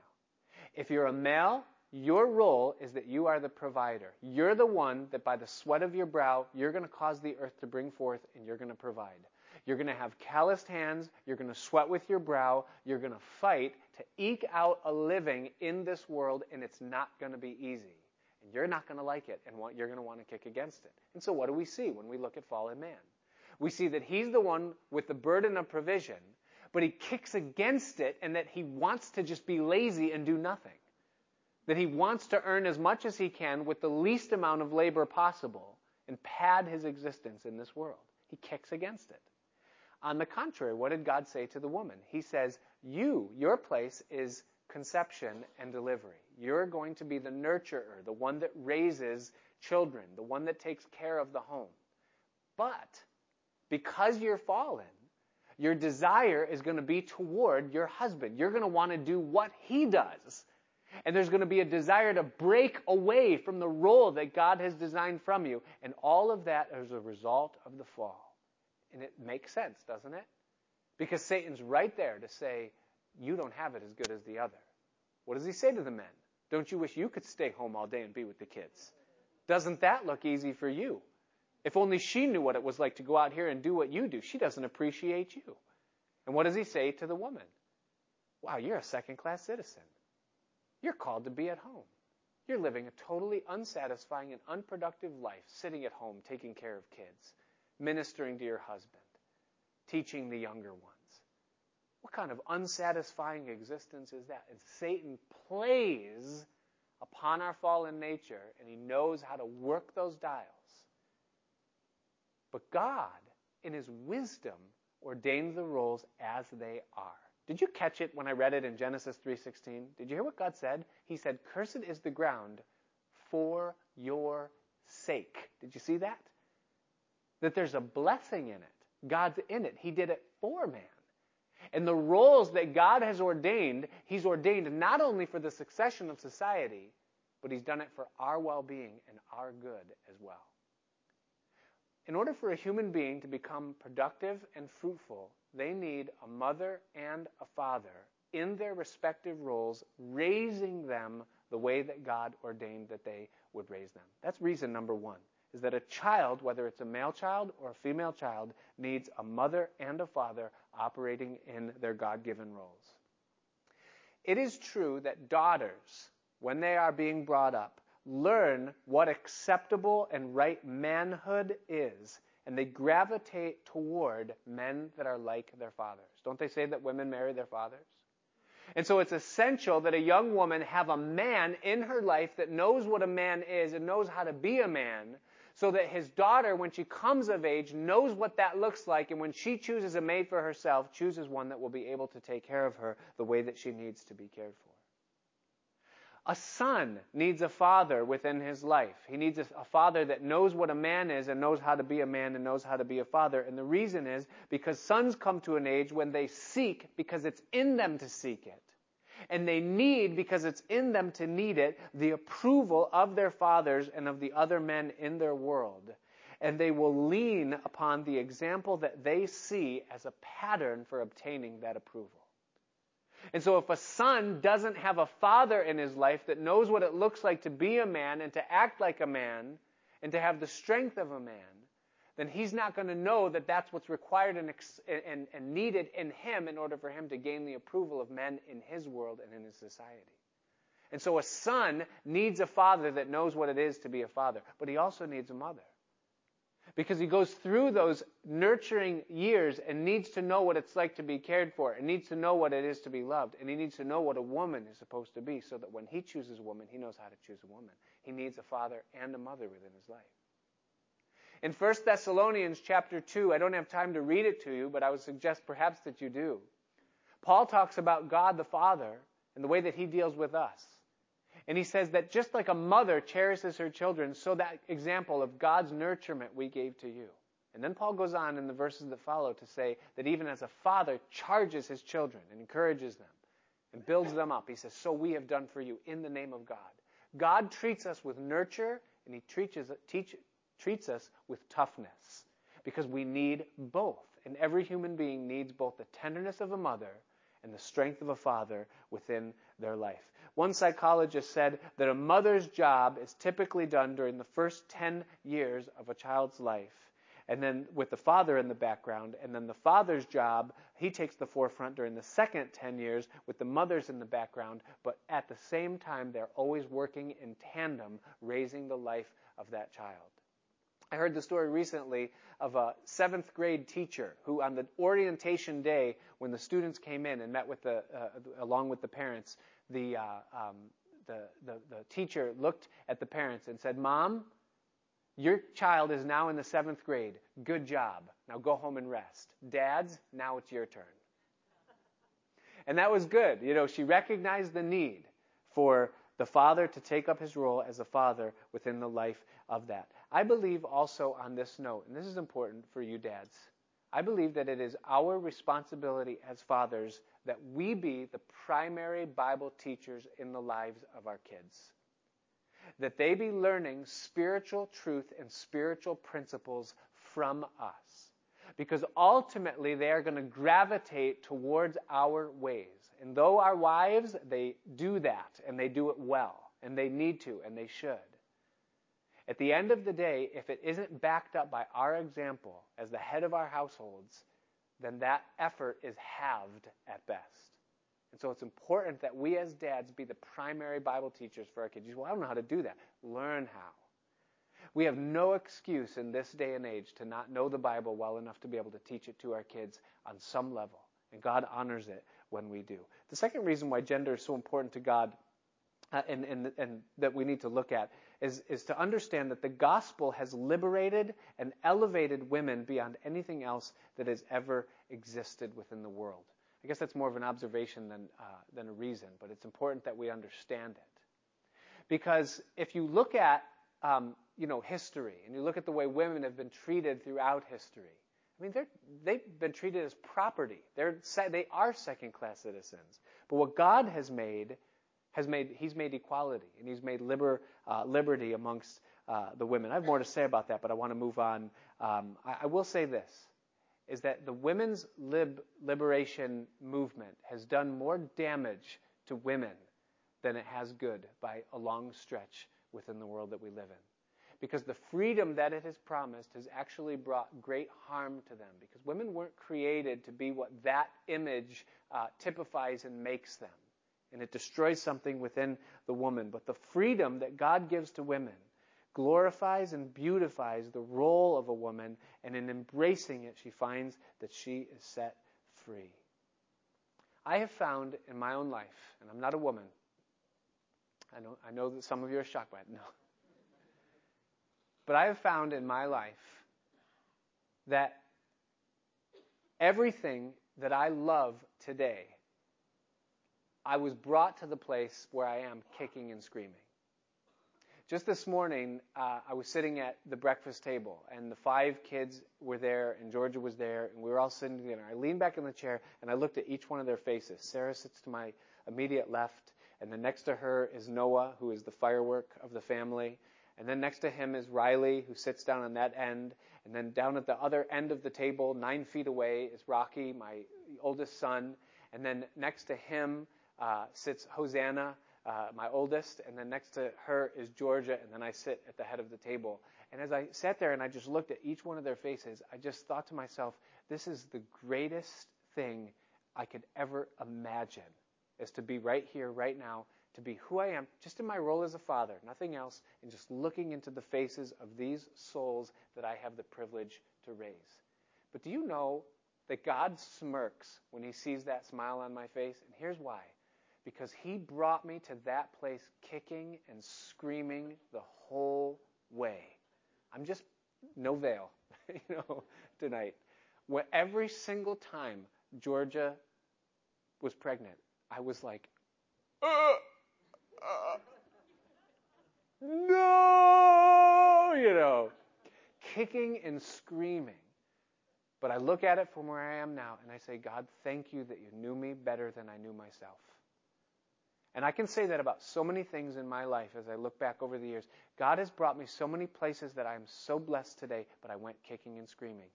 If you're a male, your role is that you are the provider. You're the one that by the sweat of your brow, you're going to cause the earth to bring forth and you're going to provide. You're going to have calloused hands. You're going to sweat with your brow. You're going to fight to eke out a living in this world, and it's not going to be easy. And you're not going to like it, and you're going to want to kick against it. And so, what do we see when we look at fallen man? We see that he's the one with the burden of provision, but he kicks against it, and that he wants to just be lazy and do nothing that he wants to earn as much as he can with the least amount of labor possible and pad his existence in this world. He kicks against it. On the contrary, what did God say to the woman? He says, You, your place is conception and delivery. You're going to be the nurturer, the one that raises children, the one that takes care of the home. But because you're fallen, your desire is going to be toward your husband. You're going to want to do what he does and there's going to be a desire to break away from the role that God has designed from you. And all of that is a result of the fall. And it makes sense, doesn't it? Because Satan's right there to say, you don't have it as good as the other. What does he say to the men? Don't you wish you could stay home all day and be with the kids? Doesn't that look easy for you? If only she knew what it was like to go out here and do what you do. She doesn't appreciate you. And what does he say to the woman? Wow, you're a second class citizen. You're called to be at home. You're living a totally unsatisfying and unproductive life, sitting at home taking care of kids, ministering to your husband, teaching the younger ones. What kind of unsatisfying existence is that? And Satan plays upon our fallen nature, and he knows how to work those dials. But God, in his wisdom, ordains the roles as they are. Did you catch it when I read it in Genesis 3:16? Did you hear what God said? He said, "Cursed is the ground for your sake." Did you see that? That there's a blessing in it. God's in it. He did it for man. And the roles that God has ordained, He's ordained not only for the succession of society, but He's done it for our well being and our good as well. In order for a human being to become productive and fruitful, they need a mother and a father in their respective roles, raising them the way that God ordained that they would raise them. That's reason number one, is that a child, whether it's a male child or a female child, needs a mother and a father operating in their God given roles. It is true that daughters, when they are being brought up, learn what acceptable and right manhood is, and they gravitate toward men that are like their fathers. Don't they say that women marry their fathers? And so it's essential that a young woman have a man in her life that knows what a man is and knows how to be a man so that his daughter, when she comes of age, knows what that looks like, and when she chooses a mate for herself, chooses one that will be able to take care of her the way that she needs to be cared for. A son needs a father within his life. He needs a, father that knows what a man is and knows how to be a man and knows how to be a father. And the reason is because sons come to an age when they seek because it's in them to seek it. And they need, because it's in them to need it, the approval of their fathers and of the other men in their world. And they will lean upon the example that they see as a pattern for obtaining that approval. And so if a son doesn't have a father in his life that knows what it looks like to be a man and to act like a man and to have the strength of a man, then he's not going to know that that's what's required and, and, and needed in him in order for him to gain the approval of men in his world and in his society. And so a son needs a father that knows what it is to be a father, but he also needs a mother because he goes through those nurturing years and needs to know what it's like to be cared for and needs to know what it is to be loved and he needs to know what a woman is supposed to be so that when he chooses a woman he knows how to choose a woman. He needs a father and a mother within his life. In 1 thessalonians chapter 2 i don't have time to read it to you but i would suggest perhaps that you do. Paul talks about god the father and the way that he deals with us and he says that just like a mother cherishes her children, so that example of God's nurturement we gave to you. And then Paul goes on in the verses that follow to say that even as a father charges his children and encourages them and builds them up, he says, So we have done for you in the name of God. God treats us with nurture and he teaches, teach, treats us with toughness because we need both. And every human being needs both the tenderness of a mother and the strength of a father within their life. One psychologist said that a mother's job is typically done during the first 10 years of a child's life, and then with the father in the background, and then the father's job, he takes the forefront during the second 10 years with the mothers in the background, but at the same time, they're always working in tandem, raising the life of that child. I heard the story recently of a seventh grade teacher who, on the orientation day, when the students came in and met with the, uh, along with the parents, the, uh, um, the, the, the teacher looked at the parents and said, Mom, your child is now in the seventh grade. Good job. Now go home and rest. Dads, now it's your turn. And that was good. You know, she recognized the need for the father to take up his role as a father within the life of that. I believe also on this note, and this is important for you dads, I believe that it is our responsibility as fathers that we be the primary Bible teachers in the lives of our kids. That they be learning spiritual truth and spiritual principles from us. Because ultimately they are going to gravitate towards our ways. And though our wives, they do that and they do it well and they need to and they should. At the end of the day, if it isn't backed up by our example as the head of our households, then that effort is halved at best. And so it's important that we as dads be the primary Bible teachers for our kids. Say, well, I don't know how to do that. Learn how. We have no excuse in this day and age to not know the Bible well enough to be able to teach it to our kids on some level. And God honors it when we do. The second reason why gender is so important to God uh, and, and, and that we need to look at is, is to understand that the gospel has liberated and elevated women beyond anything else that has ever existed within the world. I guess that's more of an observation than, uh, than a reason, but it's important that we understand it. Because if you look at um, you know, history and you look at the way women have been treated throughout history, I mean, they're, they've been treated as property. They're, they are second class citizens. But what God has made, has made, He's made equality and He's made liber, uh, liberty amongst uh, the women. I have more to say about that, but I want to move on. Um, I, I, will say this is that the women's lib, liberation movement has done more damage to women than it has good by a long stretch within the world that we live in because the freedom that it has promised has actually brought great harm to them because women weren't created to be what that image uh, typifies and makes them. And it destroys something within the woman. But the freedom that God gives to women glorifies and beautifies the role of a woman, and in embracing it, she finds that she is set free. I have found in my own life, and I'm not a woman, I know, I know that some of you are shocked by it. No. But I have found in my life that everything that I love today, I was brought to the place where I am kicking and screaming. Just this morning, uh, I was sitting at the breakfast table, and the five kids were there, and Georgia was there, and we were all sitting together. I leaned back in the chair, and I looked at each one of their faces. Sarah sits to my immediate left, and then next to her is Noah, who is the firework of the family. And then next to him is Riley, who sits down on that end. And then down at the other end of the table, nine feet away, is Rocky, my oldest son. And then next to him uh, sits Hosanna, uh, my oldest. And then next to her is Georgia. And then I sit at the head of the table. And as I sat there and I just looked at each one of their faces, I just thought to myself, this is the greatest thing I could ever imagine, is to be right here, right now, to be who I am, just in my role as a father, nothing else, and just looking into the faces of these souls that I have the privilege to raise. But do you know that God smirks when he sees that smile on my face? And here's why. Because he brought me to that place kicking and screaming the whole way. I'm just no veil, you know, tonight. Where every single time Georgia was pregnant, I was like, Ugh! no, you know, kicking and screaming. But I look at it from where I am now and I say, God, thank you that you knew me better than I knew myself. And I can say that about so many things in my life as I look back over the years. God has brought me so many places that I am so blessed today, but I went kicking and screaming.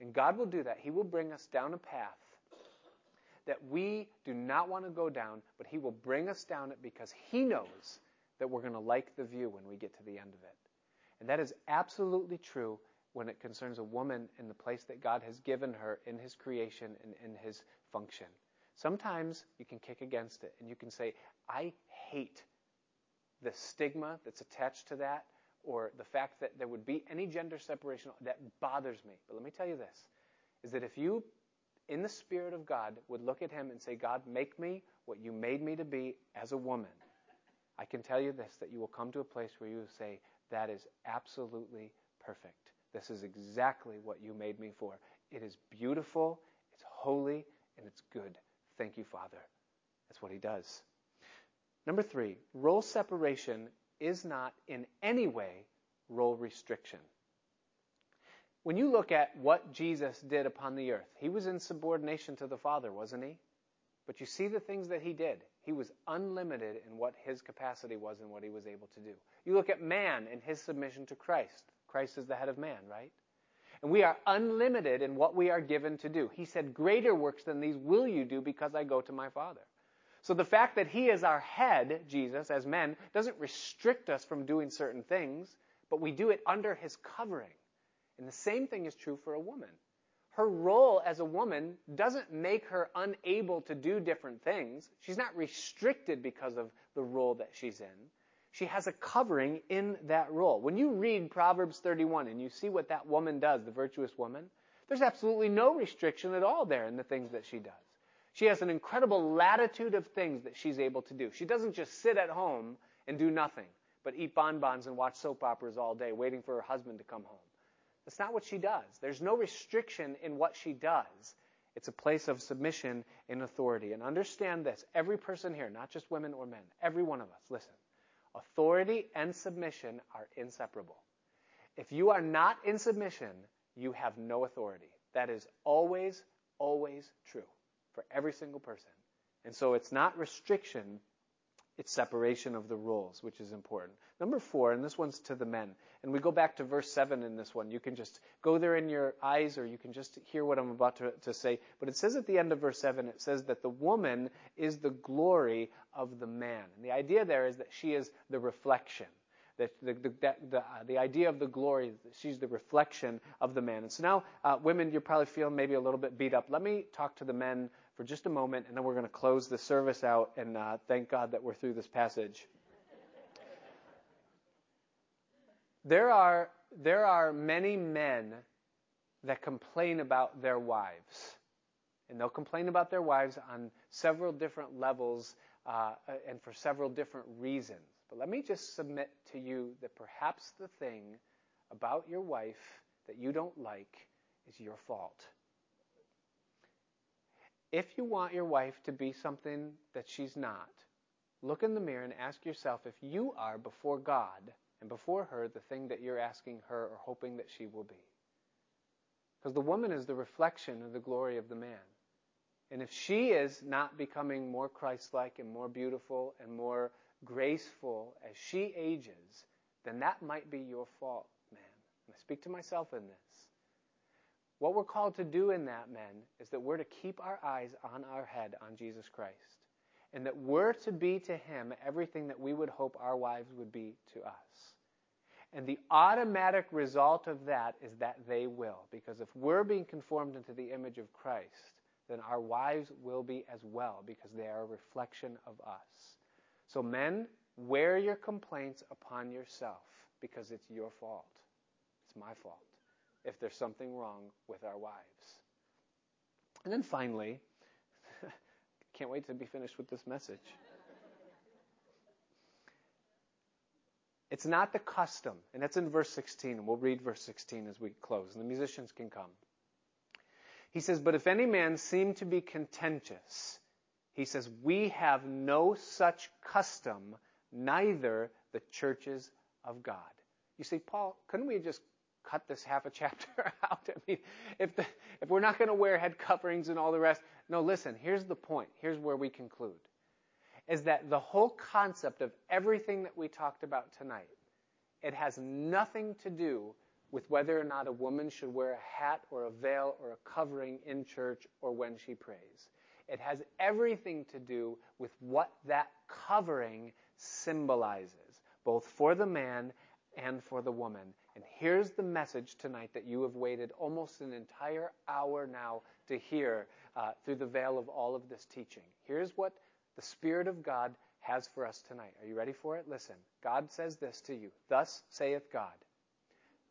And God will do that. He will bring us down a path that we do not want to go down, but He will bring us down it because He knows that we're going to like the view when we get to the end of it. And that is absolutely true when it concerns a woman in the place that God has given her in His creation and in His function. Sometimes you can kick against it and you can say, I hate the stigma that's attached to that or the fact that there would be any gender separation that bothers me. But let me tell you this is that if you in the Spirit of God would look at him and say, God, make me what you made me to be as a woman, I can tell you this that you will come to a place where you will say, That is absolutely perfect. This is exactly what you made me for. It is beautiful, it's holy, and it's good. Thank you, Father. That's what he does. Number three, role separation is not in any way role restriction. When you look at what Jesus did upon the earth, he was in subordination to the Father, wasn't he? But you see the things that he did. He was unlimited in what his capacity was and what he was able to do. You look at man and his submission to Christ. Christ is the head of man, right? And we are unlimited in what we are given to do. He said, Greater works than these will you do because I go to my Father. So the fact that he is our head, Jesus, as men, doesn't restrict us from doing certain things, but we do it under his covering. And the same thing is true for a woman her role as a woman doesn't make her unable to do different things. She's not restricted because of the role that she's in. She has a covering in that role. When you read Proverbs 31 and you see what that woman does, the virtuous woman, there's absolutely no restriction at all there in the things that she does. She has an incredible latitude of things that she's able to do. She doesn't just sit at home and do nothing, but eat bonbons and watch soap operas all day, waiting for her husband to come home. That's not what she does. There's no restriction in what she does. It's a place of submission and authority. And understand this every person here, not just women or men, every one of us, listen. Authority and submission are inseparable. If you are not in submission, you have no authority. That is always, always true for every single person. And so it's not restriction, it's separation of the roles, which is important. Number four, and this one's to the men. And we go back to verse 7 in this one. You can just go there in your eyes or you can just hear what I'm about to, to say. But it says at the end of verse 7, it says that the woman is the glory of the man. And the idea there is that she is the reflection. The, the, the, uh, the idea of the glory, she's the reflection of the man. And so now, uh, women, you're probably feeling maybe a little bit beat up. Let me talk to the men for just a moment, and then we're going to close the service out, and uh, thank God that we're through this passage. there are, there are many men that complain about their wives. And they'll complain about their wives on several different levels uh, and for several different reasons. But let me just submit to you that perhaps the thing about your wife that you don't like is your fault. If you want your wife to be something that she's not, look in the mirror and ask yourself if you are before God and before her the thing that you're asking her or hoping that she will be. Because the woman is the reflection of the glory of the man. And if she is not becoming more Christ like and more beautiful and more graceful as she ages, then that might be your fault, man. And I speak to myself in this. What we're called to do in that, men, is that we're to keep our eyes on our head, on Jesus Christ. And that we're to be to Him everything that we would hope our wives would be to us. And the automatic result of that is that they will. Because if we're being conformed into the image of Christ, then our wives will be as well, because they are a reflection of us. So, men, wear your complaints upon yourself, because it's your fault. It's my fault if there's something wrong with our wives. And then finally, can't wait to be finished with this message. It's not the custom, and that's in verse 16, and we'll read verse 16 as we close, and the musicians can come. He says, But if any man seem to be contentious, he says, We have no such custom, neither the churches of God. You see, Paul, couldn't we just cut this half a chapter out. I mean, if the, if we're not going to wear head coverings and all the rest, no. Listen, here's the point. Here's where we conclude: is that the whole concept of everything that we talked about tonight, it has nothing to do with whether or not a woman should wear a hat or a veil or a covering in church or when she prays. It has everything to do with what that covering symbolizes, both for the man and for the woman. And here's the message tonight that you have waited almost an entire hour now to hear uh, through the veil of all of this teaching. Here's what the Spirit of God has for us tonight. Are you ready for it? Listen. God says this to you. Thus saith God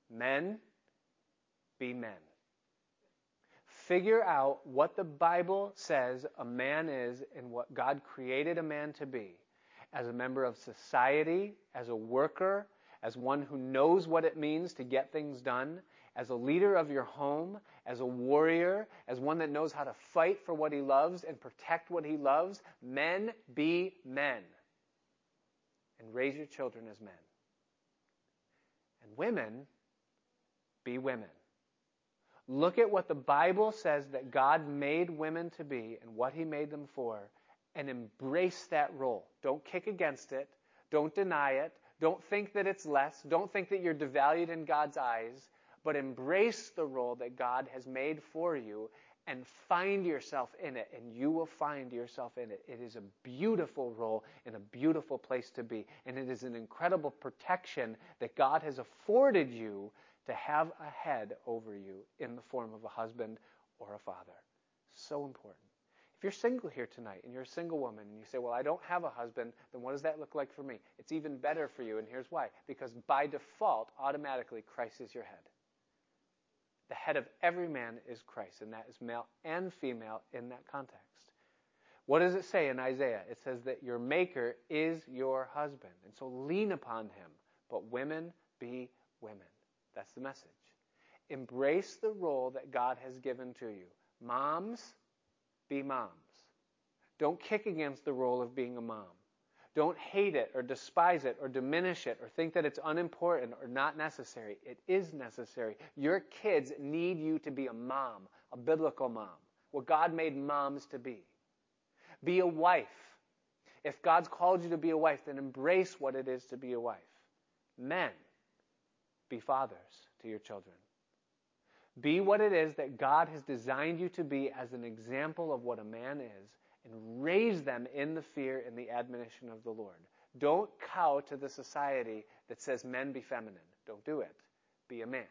Men, be men. Figure out what the Bible says a man is and what God created a man to be as a member of society, as a worker, as one who knows what it means to get things done, as a leader of your home, as a warrior, as one that knows how to fight for what he loves and protect what he loves. Men, be men. And raise your children as men. And women, be women. Look at what the Bible says that God made women to be and what he made them for, and embrace that role. Don't kick against it. Don't deny it. Don't think that it's less. Don't think that you're devalued in God's eyes, but embrace the role that God has made for you and find yourself in it, and you will find yourself in it. It is a beautiful role and a beautiful place to be, and it is an incredible protection that God has afforded you to have a head over you in the form of a husband or a father. So important. If you're single here tonight and you're a single woman and you say, Well, I don't have a husband, then what does that look like for me? It's even better for you, and here's why. Because by default, automatically, Christ is your head. The head of every man is Christ, and that is male and female in that context. What does it say in Isaiah? It says that your Maker is your husband, and so lean upon him. But women, be women. That's the message. Embrace the role that God has given to you. Moms, be moms. Don't kick against the role of being a mom. Don't hate it or despise it or diminish it or think that it's unimportant or not necessary. It is necessary. Your kids need you to be a mom, a biblical mom, what God made moms to be. Be a wife. If God's called you to be a wife, then embrace what it is to be a wife. Men, be fathers to your children. Be what it is that God has designed you to be as an example of what a man is and raise them in the fear and the admonition of the Lord. Don't cow to the society that says men be feminine. Don't do it. Be a man.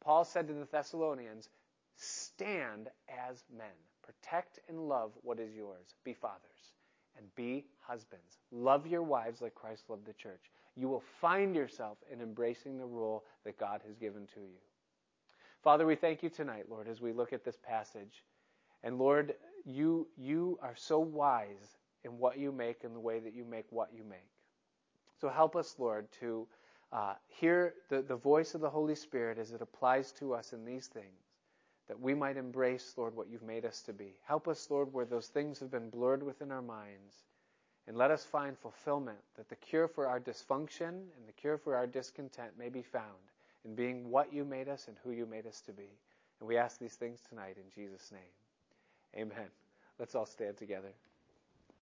Paul said to the Thessalonians, stand as men. Protect and love what is yours. Be fathers and be husbands. Love your wives like Christ loved the church. You will find yourself in embracing the role that God has given to you. Father, we thank you tonight, Lord, as we look at this passage. And Lord, you, you are so wise in what you make and the way that you make what you make. So help us, Lord, to uh, hear the, the voice of the Holy Spirit as it applies to us in these things, that we might embrace, Lord, what you've made us to be. Help us, Lord, where those things have been blurred within our minds. And let us find fulfillment, that the cure for our dysfunction and the cure for our discontent may be found in being what you made us and who you made us to be. And we ask these things tonight in Jesus' name. Amen. Let's all stand together.